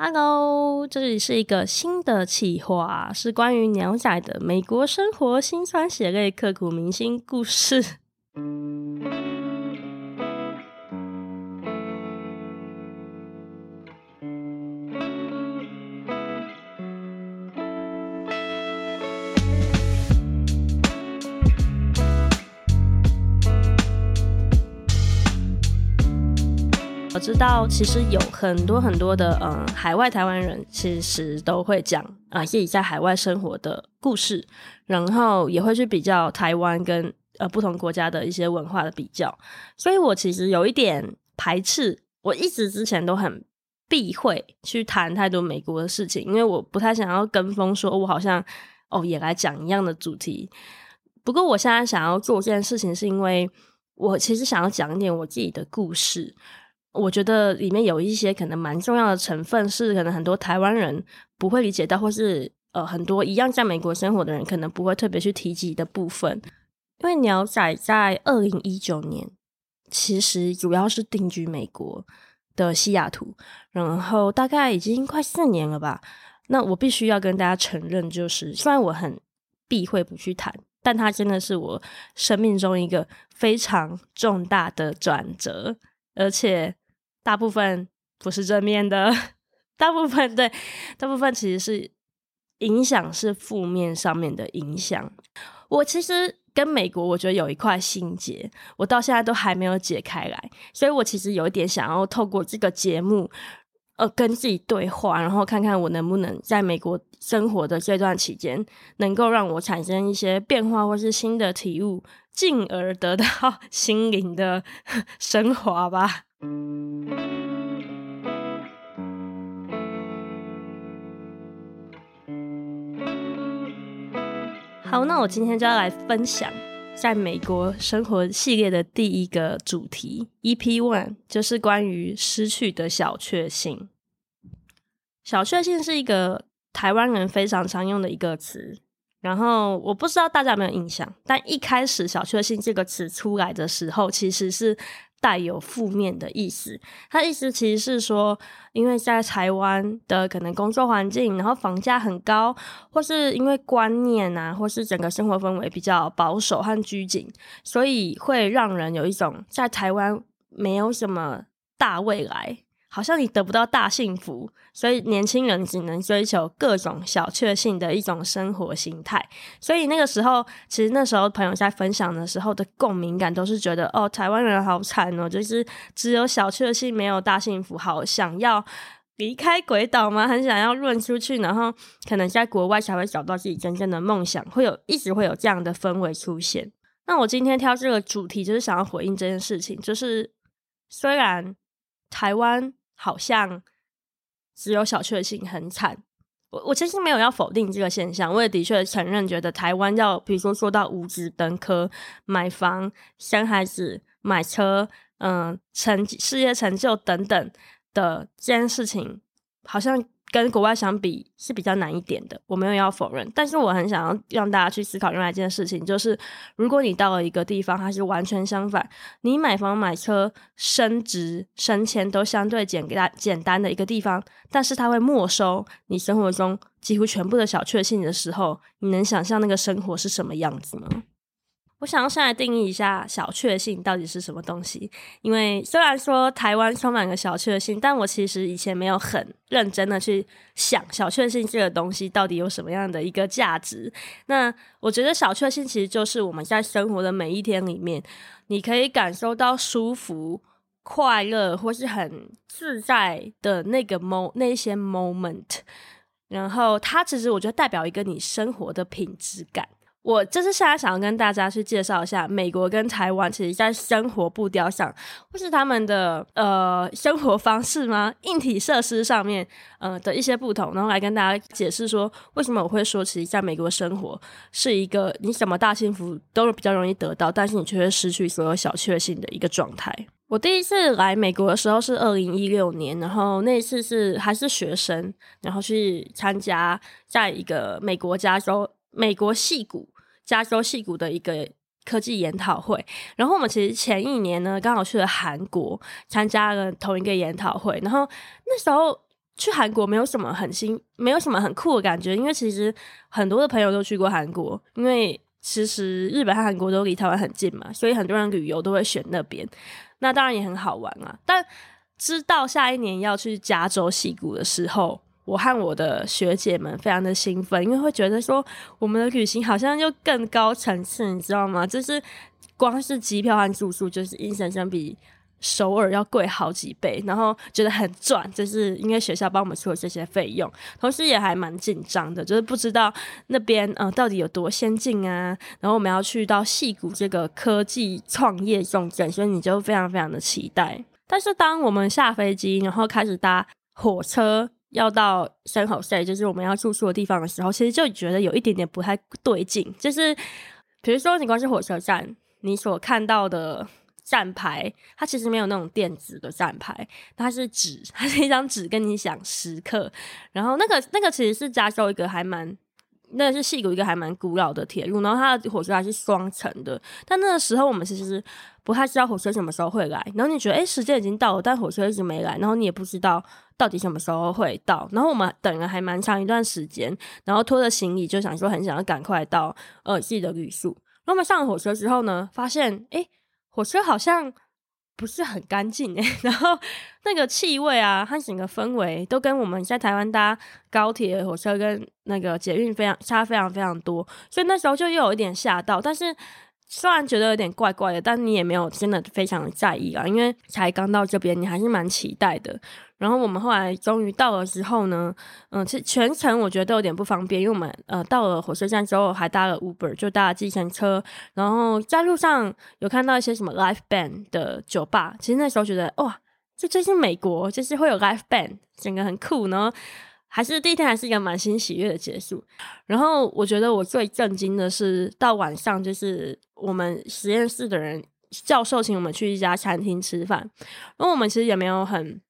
Hello，这里是一个新的企划，是关于鸟仔的美国生活辛酸血泪刻骨铭心故事。知道，其实有很多很多的嗯，海外台湾人其实都会讲啊自己在海外生活的故事，然后也会去比较台湾跟呃不同国家的一些文化的比较。所以我其实有一点排斥，我一直之前都很避讳去谈太多美国的事情，因为我不太想要跟风，说我好像哦也来讲一样的主题。不过我现在想要做这件事情，是因为我其实想要讲一点我自己的故事。我觉得里面有一些可能蛮重要的成分，是可能很多台湾人不会理解到，或是呃很多一样在美国生活的人可能不会特别去提及的部分。因为鸟仔在二零一九年其实主要是定居美国的西雅图，然后大概已经快四年了吧。那我必须要跟大家承认，就是虽然我很避讳不去谈，但它真的是我生命中一个非常重大的转折，而且。大部分不是正面的，大部分对，大部分其实是影响是负面上面的影响。我其实跟美国，我觉得有一块心结，我到现在都还没有解开来，所以我其实有一点想要透过这个节目，呃，跟自己对话，然后看看我能不能在美国生活的这段期间，能够让我产生一些变化或是新的体悟，进而得到 心灵的 升华吧。好，那我今天就要来分享在美国生活系列的第一个主题，EP One，就是关于失去的小确幸。小确幸是一个台湾人非常常用的一个词，然后我不知道大家有没有印象，但一开始“小确幸”这个词出来的时候，其实是。带有负面的意思，他意思其实是说，因为在台湾的可能工作环境，然后房价很高，或是因为观念啊，或是整个生活氛围比较保守和拘谨，所以会让人有一种在台湾没有什么大未来。好像你得不到大幸福，所以年轻人只能追求各种小确幸的一种生活形态。所以那个时候，其实那时候朋友在分享的时候的共鸣感，都是觉得哦，台湾人好惨哦，就是只有小确幸，没有大幸福，好想要离开鬼岛吗？很想要润出去，然后可能在国外才会找到自己真正的梦想，会有一直会有这样的氛围出现。那我今天挑这个主题，就是想要回应这件事情，就是虽然台湾。好像只有小确幸很惨，我我真心没有要否定这个现象，我也的确承认，觉得台湾要比如说做到五子登科、买房、生孩子、买车，嗯，成事业成就等等的这件事情，好像。跟国外相比是比较难一点的，我没有要否认，但是我很想要让大家去思考另外一件事情，就是如果你到了一个地方，它是完全相反，你买房、买车、升职、升迁都相对简单简单的一个地方，但是它会没收你生活中几乎全部的小确幸的时候，你能想象那个生活是什么样子吗？我想要先来定义一下小确幸到底是什么东西，因为虽然说台湾充满了小确幸，但我其实以前没有很认真的去想小确幸这个东西到底有什么样的一个价值。那我觉得小确幸其实就是我们在生活的每一天里面，你可以感受到舒服、快乐或是很自在的那个 mo 那些 moment，然后它其实我觉得代表一个你生活的品质感。我就是现在想要跟大家去介绍一下美国跟台湾，其实在生活步调上，或是他们的呃生活方式吗？硬体设施上面呃的一些不同，然后来跟大家解释说，为什么我会说，其实在美国生活是一个你什么大幸福都比较容易得到，但是你却会失去所有小确幸的一个状态。我第一次来美国的时候是二零一六年，然后那一次是还是学生，然后去参加在一个美国加州美国戏谷。加州戏谷的一个科技研讨会，然后我们其实前一年呢，刚好去了韩国参加了同一个研讨会，然后那时候去韩国没有什么很新，没有什么很酷的感觉，因为其实很多的朋友都去过韩国，因为其实日本和韩国都离台湾很近嘛，所以很多人旅游都会选那边。那当然也很好玩啊。但知道下一年要去加州戏谷的时候，我和我的学姐们非常的兴奋，因为会觉得说我们的旅行好像就更高层次，你知道吗？就是光是机票和住宿，就是硬生生比。首尔要贵好几倍，然后觉得很赚，就是因为学校帮我们出了这些费用，同时也还蛮紧张的，就是不知道那边呃到底有多先进啊。然后我们要去到矽谷这个科技创业重镇，所以你就非常非常的期待。但是当我们下飞机，然后开始搭火车要到 San Jose，就是我们要住宿的地方的时候，其实就觉得有一点点不太对劲。就是比如说，你光是火车站，你所看到的。站牌，它其实没有那种电子的站牌，它是纸，它是一张纸跟你讲时刻。然后那个那个其实是加州一个还蛮，那是矽谷一个还蛮古老的铁路，然后它的火车还是双层的。但那个时候我们其实不太知道火车什么时候会来，然后你觉得哎时间已经到了，但火车一直没来，然后你也不知道到底什么时候会到。然后我们等了还蛮长一段时间，然后拖着行李就想说很想要赶快到呃自己的旅宿。然后我们上了火车之后呢，发现哎。火车好像不是很干净诶，然后那个气味啊，和整个氛围都跟我们在台湾搭高铁、火车跟那个捷运非常差，非常非常多，所以那时候就又有一点吓到，但是。虽然觉得有点怪怪的，但你也没有真的非常的在意啊，因为才刚到这边，你还是蛮期待的。然后我们后来终于到了之后呢，嗯，其实全程我觉得都有点不方便，因为我们呃到了火车站之后还搭了 Uber，就搭了计程车，然后在路上有看到一些什么 Live Band 的酒吧，其实那时候觉得哇，这真是美国，就是会有 Live Band，整个很酷呢。还是第一天还是一个满心喜悦的结束，然后我觉得我最震惊的是到晚上，就是我们实验室的人教授请我们去一家餐厅吃饭，然后我们其实也没有很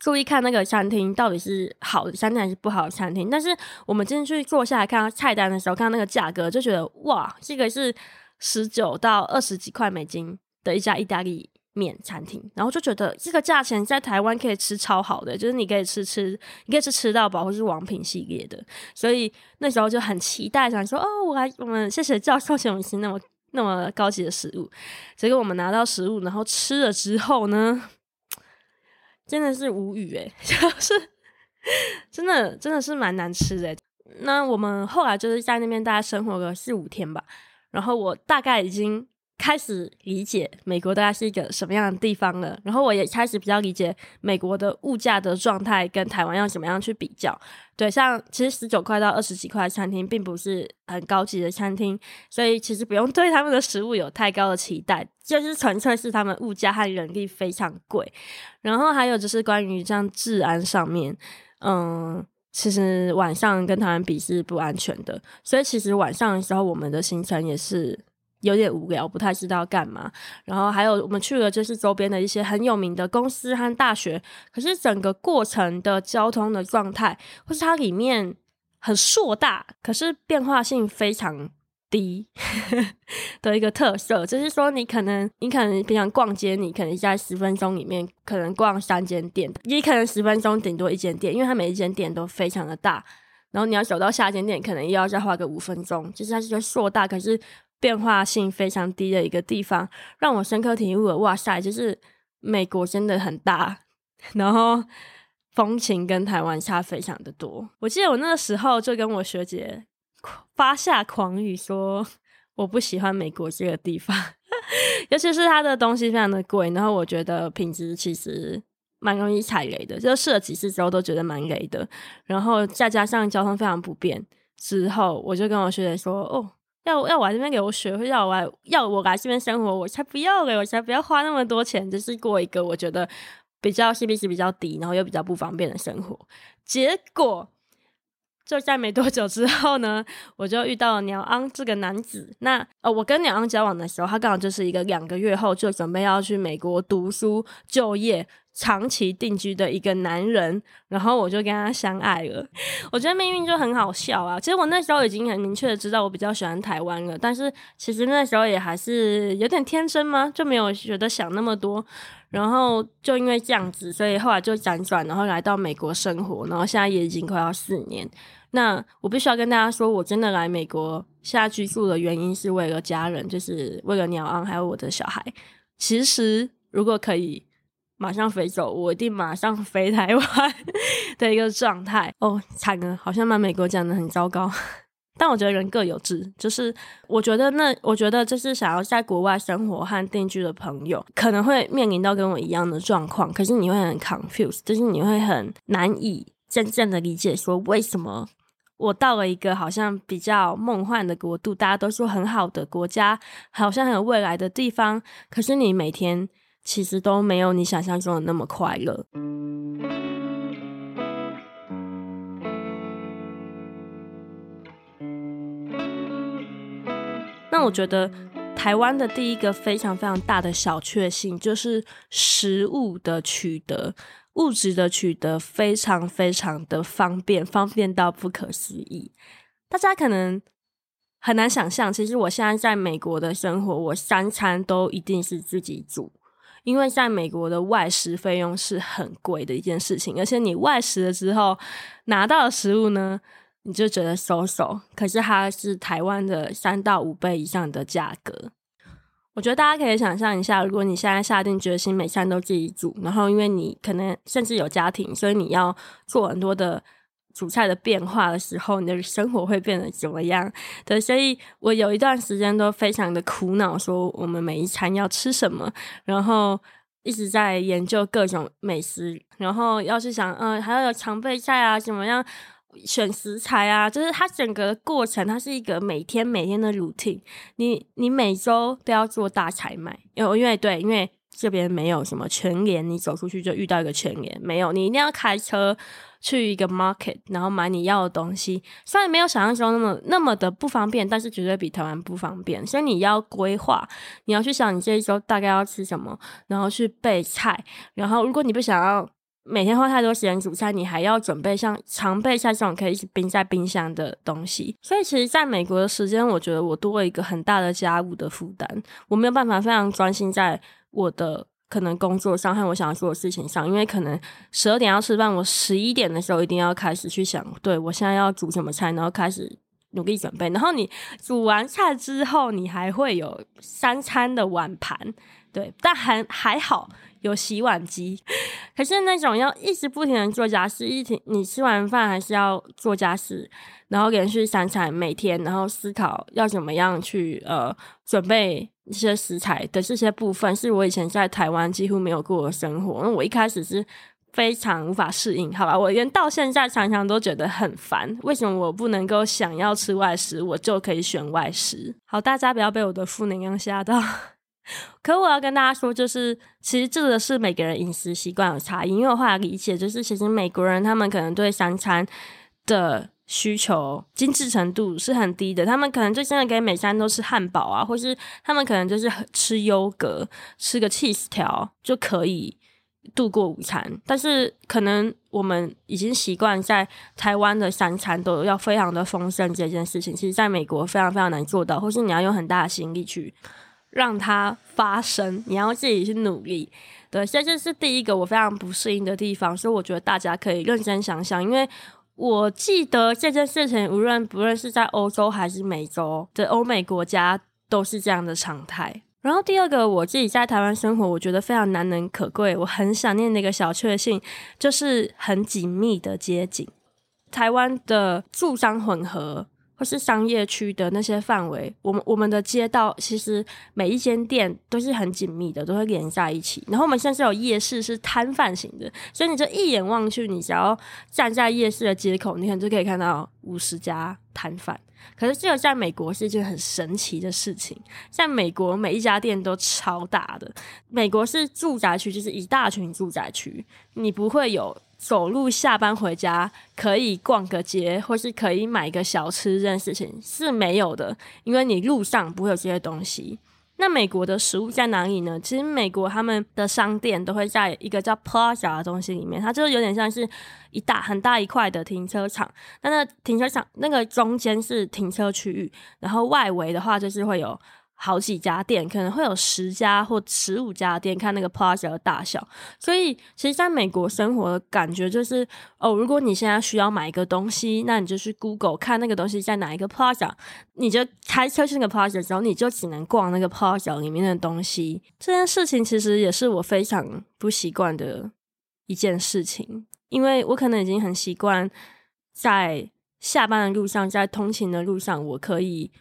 注意看那个餐厅到底是好的餐厅还是不好的餐厅，但是我们进去坐下来看菜单的时候，看那个价格就觉得哇，这个是十九到二十几块美金的一家意大利面餐厅，然后就觉得这个价钱在台湾可以吃超好的，就是你可以吃吃，你可以吃吃到饱，或是王品系列的，所以那时候就很期待，想说哦，我来，我们谢谢教授 请我们吃那么那么高级的食物。结果我们拿到食物，然后吃了之后呢，真的是无语诶，就是真的真的是蛮难吃的。那我们后来就是在那边大概生活个四五天吧，然后我大概已经。开始理解美国大概是一个什么样的地方了，然后我也开始比较理解美国的物价的状态跟台湾要怎么样去比较。对，像其实十九块到二十几块的餐厅并不是很高级的餐厅，所以其实不用对他们的食物有太高的期待，就是纯粹是他们物价和人力非常贵。然后还有就是关于这样治安上面，嗯，其实晚上跟他们比是不安全的，所以其实晚上的时候我们的行程也是。有点无聊，不太知道干嘛。然后还有我们去了，就是周边的一些很有名的公司和大学。可是整个过程的交通的状态，或是它里面很硕大，可是变化性非常低 的一个特色，就是说你可能你可能平常逛街，你可能在十分钟里面可能逛三间店，也可能十分钟顶多一间店，因为它每一间店都非常的大。然后你要走到下一间店，可能又要再花个五分钟。就是它是一个硕大，可是。变化性非常低的一个地方，让我深刻体悟了。哇塞，就是美国真的很大，然后风情跟台湾差非常的多。我记得我那个时候就跟我学姐发下狂语说，我不喜欢美国这个地方，尤其是它的东西非常的贵，然后我觉得品质其实蛮容易踩雷的，就试了几次之后都觉得蛮雷的。然后再加上交通非常不便，之后我就跟我学姐说，哦。要要我来这边留学，或要我来要我来这边生活，我才不要嘞！我才不要花那么多钱，就是过一个我觉得比较 CP 值比较低，然后又比较不方便的生活。结果就在没多久之后呢，我就遇到了鸟昂这个男子。那呃，我跟鸟昂交往的时候，他刚好就是一个两个月后就准备要去美国读书就业。长期定居的一个男人，然后我就跟他相爱了。我觉得命运就很好笑啊！其实我那时候已经很明确的知道我比较喜欢台湾了，但是其实那时候也还是有点天真嘛，就没有觉得想那么多。然后就因为这样子，所以后来就辗转，然后来到美国生活，然后现在也已经快要四年。那我必须要跟大家说，我真的来美国现在居住的原因是为了家人，就是为了鸟昂还有我的小孩。其实如果可以马上飞走，我一定马上飞台湾 的一个状态。哦，惨了，好像把美国讲得很糟糕。但我觉得人各有志，就是我觉得那我觉得就是想要在国外生活和定居的朋友，可能会面临到跟我一样的状况。可是你会很 confused，就是你会很难以真正的理解说为什么。我到了一个好像比较梦幻的国度，大家都说很好的国家，好像很有未来的地方。可是你每天其实都没有你想象中的那么快乐。那我觉得台湾的第一个非常非常大的小确幸，就是食物的取得。物质的取得非常非常的方便，方便到不可思议。大家可能很难想象，其实我现在在美国的生活，我三餐都一定是自己煮，因为在美国的外食费用是很贵的一件事情，而且你外食了之后拿到的食物呢，你就觉得 so so，可是它是台湾的三到五倍以上的价格。我觉得大家可以想象一下，如果你现在下定决心每餐都自己煮，然后因为你可能甚至有家庭，所以你要做很多的煮菜的变化的时候，你的生活会变得怎么样？对，所以我有一段时间都非常的苦恼，说我们每一餐要吃什么，然后一直在研究各种美食，然后要去想，嗯、还要有常备菜啊，怎么样？选食材啊，就是它整个过程，它是一个每天每天的 routine。你你每周都要做大采买，因为因为对，因为这边没有什么全联，你走出去就遇到一个全联，没有，你一定要开车去一个 market，然后买你要的东西。虽然没有想象中那么那么的不方便，但是绝对比台湾不方便。所以你要规划，你要去想你这一周大概要吃什么，然后去备菜。然后如果你不想要。每天花太多时间煮菜，你还要准备像常备菜这种可以一直冰在冰箱的东西。所以，其实在美国的时间，我觉得我多了一个很大的家务的负担。我没有办法非常专心在我的可能工作上和我想要做的事情上，因为可能十二点要吃饭，我十一点的时候一定要开始去想，对，我现在要煮什么菜，然后开始努力准备。然后你煮完菜之后，你还会有三餐的碗盘，对，但还还好。有洗碗机，可是那种要一直不停的做家事，一停你吃完饭还是要做家事，然后连续三餐每天，然后思考要怎么样去呃准备一些食材的这些部分，是我以前在台湾几乎没有过的生活。那我一开始是非常无法适应，好吧，我连到现在常常都觉得很烦。为什么我不能够想要吃外食，我就可以选外食？好，大家不要被我的负能量吓到。可我要跟大家说，就是其实这个是每个人饮食习惯有差异。因为我后来理解，就是其实美国人他们可能对三餐的需求精致程度是很低的，他们可能就真的给每餐都吃汉堡啊，或是他们可能就是吃优格，吃个 cheese 条就可以度过午餐。但是可能我们已经习惯在台湾的三餐都要非常的丰盛这件事情，其实在美国非常非常难做到，或是你要用很大的心力去。让它发生，你要自己去努力。对，所以这是第一个我非常不适应的地方，所以我觉得大家可以认真想想，因为我记得这件事情，无论不论是在欧洲还是美洲的欧美国家，都是这样的常态。然后第二个，我自己在台湾生活，我觉得非常难能可贵，我很想念那个小确幸，就是很紧密的街景。台湾的住商混合。是商业区的那些范围，我们我们的街道其实每一间店都是很紧密的，都会连在一起。然后我们现在有夜市是摊贩型的，所以你就一眼望去，你只要站在夜市的街口，你可能就可以看到五十家摊贩。可是这个在美国是一件很神奇的事情，在美国每一家店都超大的。美国是住宅区，就是一大群住宅区，你不会有。走路下班回家可以逛个街，或是可以买个小吃，这件事情是没有的，因为你路上不会有这些东西。那美国的食物在哪里呢？其实美国他们的商店都会在一个叫 Plaza 的东西里面，它就是有点像是一大很大一块的停车场。那那停车场那个中间是停车区域，然后外围的话就是会有好几家店，可能会有十家或十五家店，看那个 plaza 的大小。所以，其实在美国生活的感觉就是，哦，如果你现在需要买一个东西，那你就去 Google 看那个东西在哪一个 plaza，你就开车去那个 plaza 的时候，你就只能逛那个 plaza 里面的东西。这件事情其实也是我非常不习惯的一件事情，因为我可能已经很习惯在下班的路上，在通勤的路上，我可以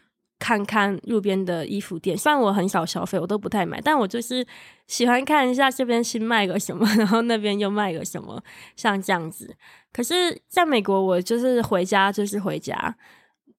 看看路边的衣服店。虽然我很少消费，我都不太买，但我就是喜欢看一下这边新卖个什么，然后那边又卖个什么，像这样子。可是在美国，我就是回家就是回家，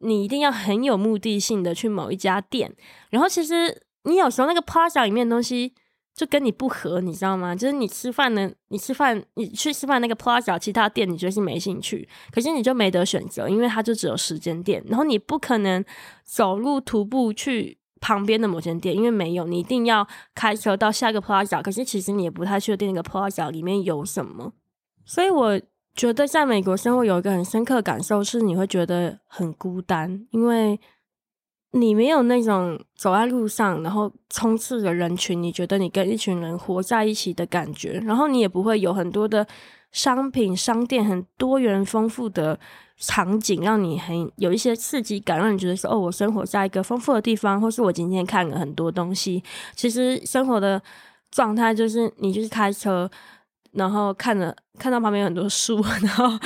你一定要很有目的性的去某一家店。然后其实你有时候那个 plaza 里面的东西。就跟你不合，你知道吗？就是你吃饭呢，你吃饭，你去吃饭那个 Plaza 其他店，你就是没兴趣，可是你就没得选择，因为它就只有时间店，然后你不可能走路徒步去旁边的某间店，因为没有，你一定要开车到下一个 Plaza。可是其实你也不太确定那个 Plaza 里面有什么，所以我觉得在美国生活有一个很深刻感受是，你会觉得很孤单，因为。你没有那种走在路上，然后充斥着人群，你觉得你跟一群人活在一起的感觉，然后你也不会有很多的商品、商店，很多元丰富的场景，让你很有一些刺激感，让你觉得说，哦，我生活在一个丰富的地方，或是我今天看了很多东西。其实生活的状态就是，你就是开车，然后看了看到旁边有很多树，然后。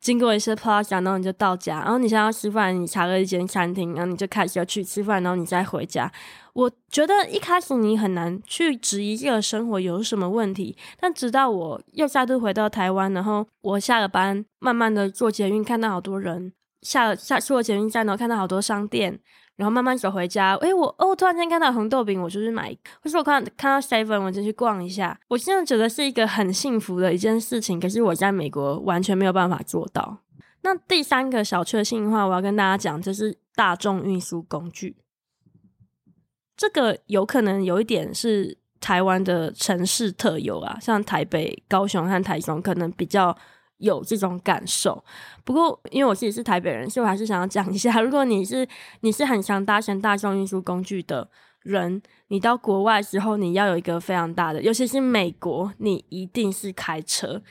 经过一些 place，然后你就到家。然后你想要吃饭，你查了一间餐厅，然后你就开始要去吃饭，然后你再回家。我觉得一开始你很难去质疑这个生活有什么问题，但直到我又再度回到台湾，然后我下了班，慢慢的坐捷运，看到好多人下下出了捷运站，然后看到好多商店。然后慢慢走回家，诶，我哦，突然间看到红豆饼，我就去买。或是我看看到 seven，我就去逛一下。我现在觉得是一个很幸福的一件事情，可是我在美国完全没有办法做到。那第三个小确幸的话，我要跟大家讲，就是大众运输工具。这个有可能有一点是台湾的城市特有啊，像台北、高雄和台中可能比较。有这种感受，不过因为我自己是台北人，所以我还是想要讲一下。如果你是你是很想搭乘大众运输工具的人，你到国外之后，你要有一个非常大的，尤其是美国，你一定是开车。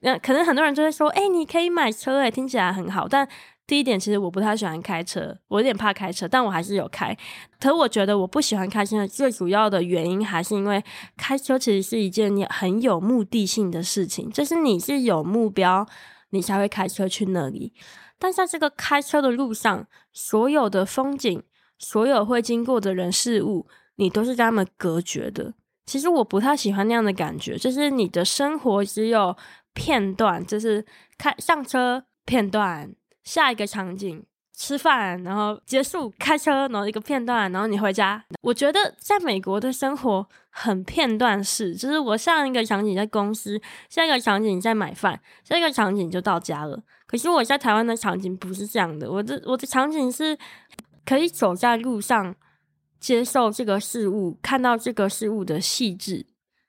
那可能很多人就会说：“哎、你可以买车，哎，听起来很好。”但第一点，其实我不太喜欢开车，我有点怕开车，但我还是有开。可我觉得我不喜欢开车的最主要的原因，还是因为开车其实是一件很有目的性的事情，就是你是有目标，你才会开车去那里。但在这个开车的路上，所有的风景，所有会经过的人事物，你都是跟他们隔绝的。其实我不太喜欢那样的感觉，就是你的生活只有片段，就是开上车片段。下一个场景，吃饭，然后结束开车，然后一个片段，然后你回家。我觉得在美国的生活很片段式，就是我上一个场景在公司，下一个场景在买饭，下一个场景就到家了。可是我在台湾的场景不是这样的，我的我的场景是可以走在路上，接受这个事物，看到这个事物的细致，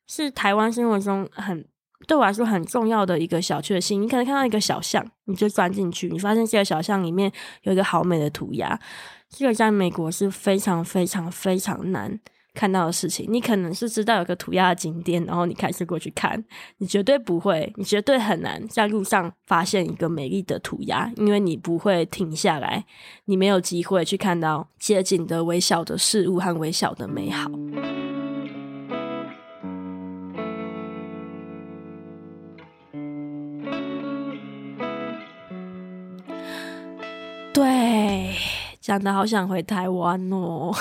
是台湾生活中很。对我来说很重要的一个小确幸，你可能看到一个小巷，你就钻进去，你发现这个小巷里面有一个好美的涂鸦，这个在美国是非常非常非常难看到的事情。你可能是知道有个涂鸦的景点，然后你开车过去看，你绝对不会，你绝对很难在路上发现一个美丽的涂鸦，因为你不会停下来，你没有机会去看到街景的微小的事物和微小的美好。讲的好想回台湾哦。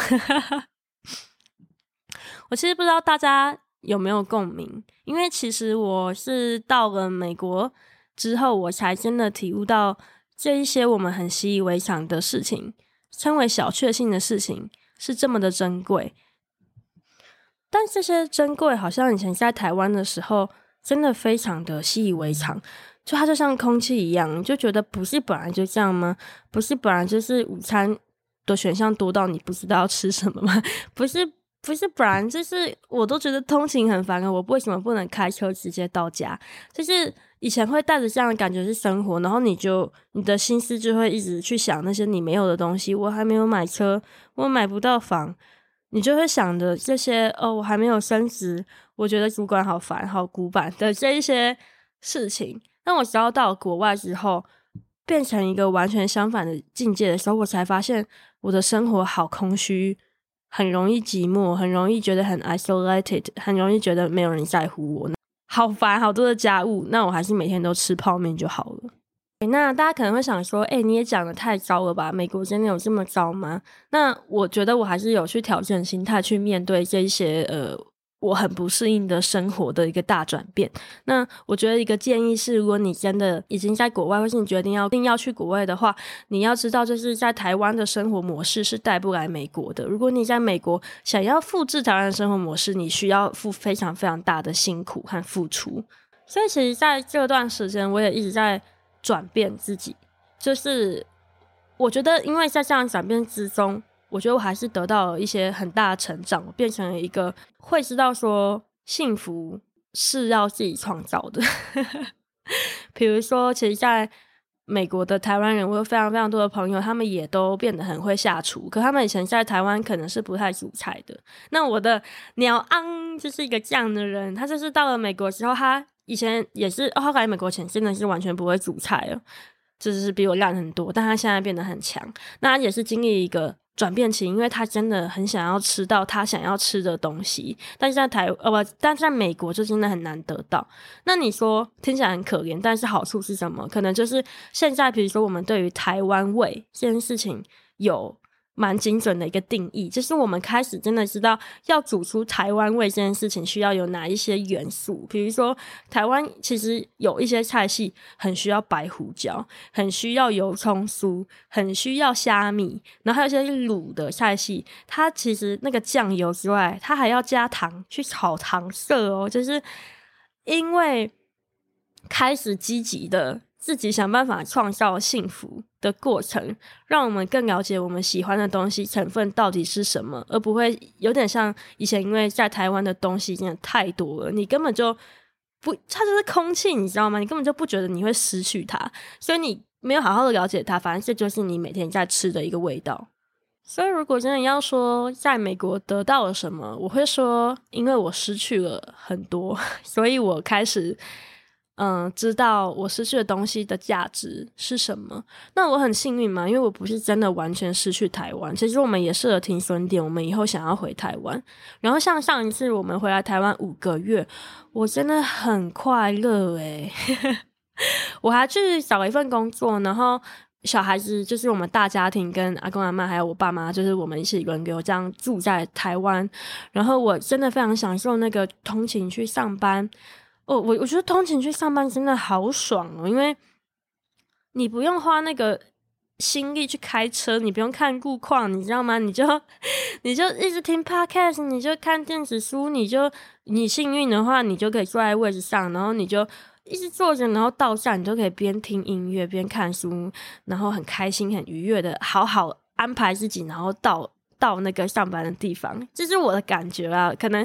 我其实不知道大家有没有共鸣，因为其实我是到了美国之后，我才真的体悟到这一些我们很习以为常的事情，称为小确幸的事情，是这么的珍贵。但这些珍贵，好像以前在台湾的时候，真的非常的习以为常。就它就像空气一样，就觉得不是本来就这样吗？不是本来就是午餐的选项多到你不知道吃什么吗？不是不是本来就是我都觉得通勤很烦啊，我为什么不能开车直接到家？就是以前会带着这样的感觉去生活，然后你就你的心思就会一直去想那些你没有的东西。我还没有买车，我买不到房，你就会想着这些哦，我还没有升职，我觉得主管好烦、好古板的这一些事情。当我只要到国外之后，变成一个完全相反的境界的时候，我才发现我的生活好空虚，很容易寂寞，很容易觉得很 isolated，很容易觉得没有人在乎我，好烦，好多的家务。那我还是每天都吃泡面就好了。那大家可能会想说，哎、你也讲得太糟了吧？美国真的有这么糟吗？那我觉得我还是有去调整心态，去面对这些呃。我很不适应的生活的一个大转变。那我觉得一个建议是，如果你真的已经在国外，或是你决定要一定要去国外的话，你要知道，就是在台湾的生活模式是带不来美国的。如果你在美国想要复制台湾的生活模式，你需要付非常非常大的辛苦和付出。所以，其实在这段时间，我也一直在转变自己。就是我觉得，因为在这样转变之中。我觉得我还是得到了一些很大的成长，我变成了一个会知道说幸福是要自己创造的。比如说，其实在美国的台湾人，我有非常非常多的朋友，他们也都变得很会下厨。可他们以前在台湾可能是不太煮菜的。那我的鸟昂就是一个这样的人，他就是到了美国之后，他以前也是，哦，后来美国前真的是完全不会煮菜了，就是比我烂很多。但他现在变得很强，那他也是经历一个。转变期，因为他真的很想要吃到他想要吃的东西，但是在台呃不，但是在美国就真的很难得到。那你说听起来很可怜，但是好处是什么？可能就是现在，比如说我们对于台湾味这件事情有。蛮精准的一个定义，就是我们开始真的知道要煮出台湾味这件事情需要有哪一些元素。比如说，台湾其实有一些菜系很需要白胡椒，很需要油葱酥，很需要虾米，然后还有一些卤的菜系，它其实那个酱油之外，它还要加糖去炒糖色哦。就是因为开始积极的。自己想办法创造幸福的过程，让我们更了解我们喜欢的东西成分到底是什么，而不会有点像以前，因为在台湾的东西真的太多了，你根本就不，它就是空气，你知道吗？你根本就不觉得你会失去它，所以你没有好好的了解它，反正这就是你每天在吃的一个味道。所以如果真的要说在美国得到了什么，我会说，因为我失去了很多，所以我开始。嗯，知道我失去的东西的价值是什么？那我很幸运嘛，因为我不是真的完全失去台湾。其实我们也设了停损点，我们以后想要回台湾。然后像上一次我们回来台湾五个月，我真的很快乐诶。我还去找了一份工作，然后小孩子就是我们大家庭，跟阿公阿妈还有我爸妈，就是我们一起轮流这样住在台湾。然后我真的非常享受那个通勤去上班。哦，我我觉得通勤去上班真的好爽哦，因为你不用花那个心力去开车，你不用看路况，你知道吗？你就你就一直听 podcast，你就看电子书，你就你幸运的话，你就可以坐在位置上，然后你就一直坐着，然后到站，你就可以边听音乐边看书，然后很开心、很愉悦的，好好安排自己，然后到。到那个上班的地方，这是我的感觉啊。可能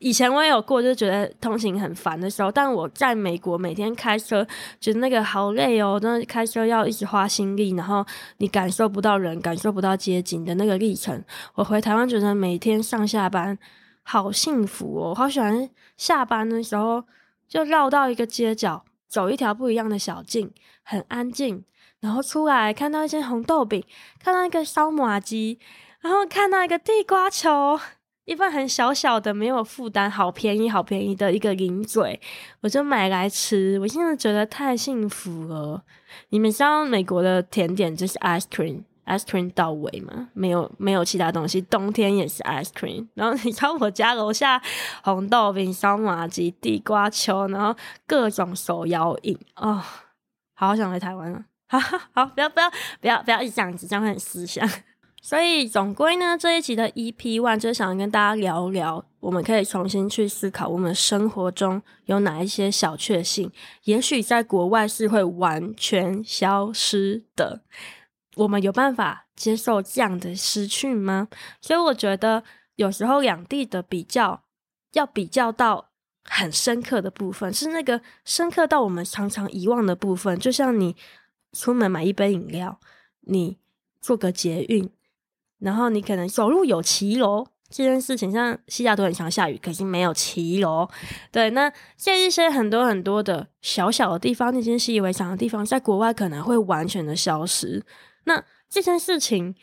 以前我也有过，就觉得通勤很烦的时候。但我在美国每天开车，觉得那个好累哦。那开车要一直花心力，然后你感受不到人，感受不到街景的那个历程。我回台湾觉得每天上下班好幸福哦，好喜欢下班的时候就绕到一个街角，走一条不一样的小径，很安静，然后出来看到一些红豆饼，看到一个烧麻鸡。然后看到一个地瓜球，一份很小小的，没有负担，好便宜，好便宜的一个零嘴，我就买来吃。我现在觉得太幸福了。你们知道美国的甜点就是 ice cream，ice cream 到位吗？没有，没有其他东西。冬天也是 ice cream。然后你知道我家楼下红豆饼、烧麻糬、地瓜球，然后各种手摇饮哦，好想回台湾了。好 好，不要不要不要不要一直这样子，这样很思想。所以总归呢，这一集的 EP One 就想跟大家聊聊，我们可以重新去思考我们生活中有哪一些小确幸，也许在国外是会完全消失的。我们有办法接受这样的失去吗？所以我觉得有时候两地的比较，要比较到很深刻的部分，是那个深刻到我们常常遗忘的部分。就像你出门买一杯饮料，你坐个捷运。然后你可能走路有骑楼，这件事情，像西雅图很常下雨，可是没有骑楼。对，那这一些很多很多的小小的地方，那些习以为常的地方，在国外可能会完全的消失。那这件事情，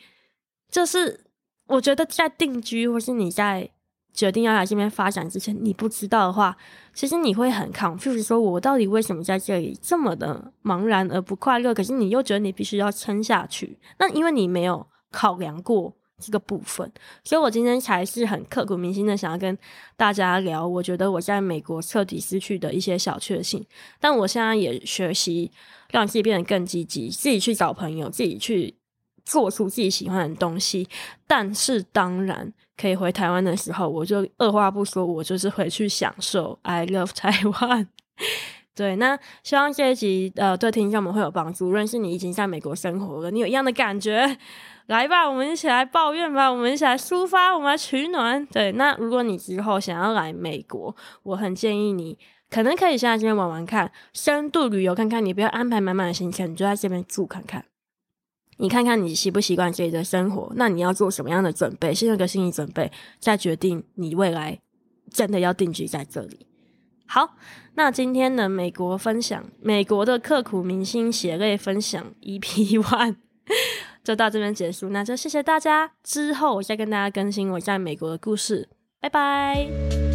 就是我觉得在定居或是你在决定要来这边发展之前，你不知道的话，其实你会很 confused，说我到底为什么在这里这么的茫然而不快乐？可是你又觉得你必须要撑下去，那因为你没有考量过。这个部分，所以我今天才是很刻骨铭心的想要跟大家聊。我觉得我在美国彻底失去的一些小确幸，但我现在也学习让自己变得更积极，自己去找朋友，自己去做出自己喜欢的东西。但是当然，可以回台湾的时候，我就二话不说，我就是回去享受。I love Taiwan。对，那希望这一集呃对听众们会有帮助。无论是你已经在美国生活了，你有一样的感觉。来吧，我们一起来抱怨吧，我们一起来抒发，我们来取暖。对，那如果你之后想要来美国，我很建议你，可能可以现在这边玩玩看，深度旅游看看。你不要安排满满的行程，你就在这边住看看。你看看你习不习惯这里的生活？那你要做什么样的准备？先有个心理准备，再决定你未来真的要定居在这里。好，那今天的美国分享，美国的刻苦铭心血泪分享 EP One。就到这边结束，那就谢谢大家。之后我再跟大家更新我在美国的故事，拜拜。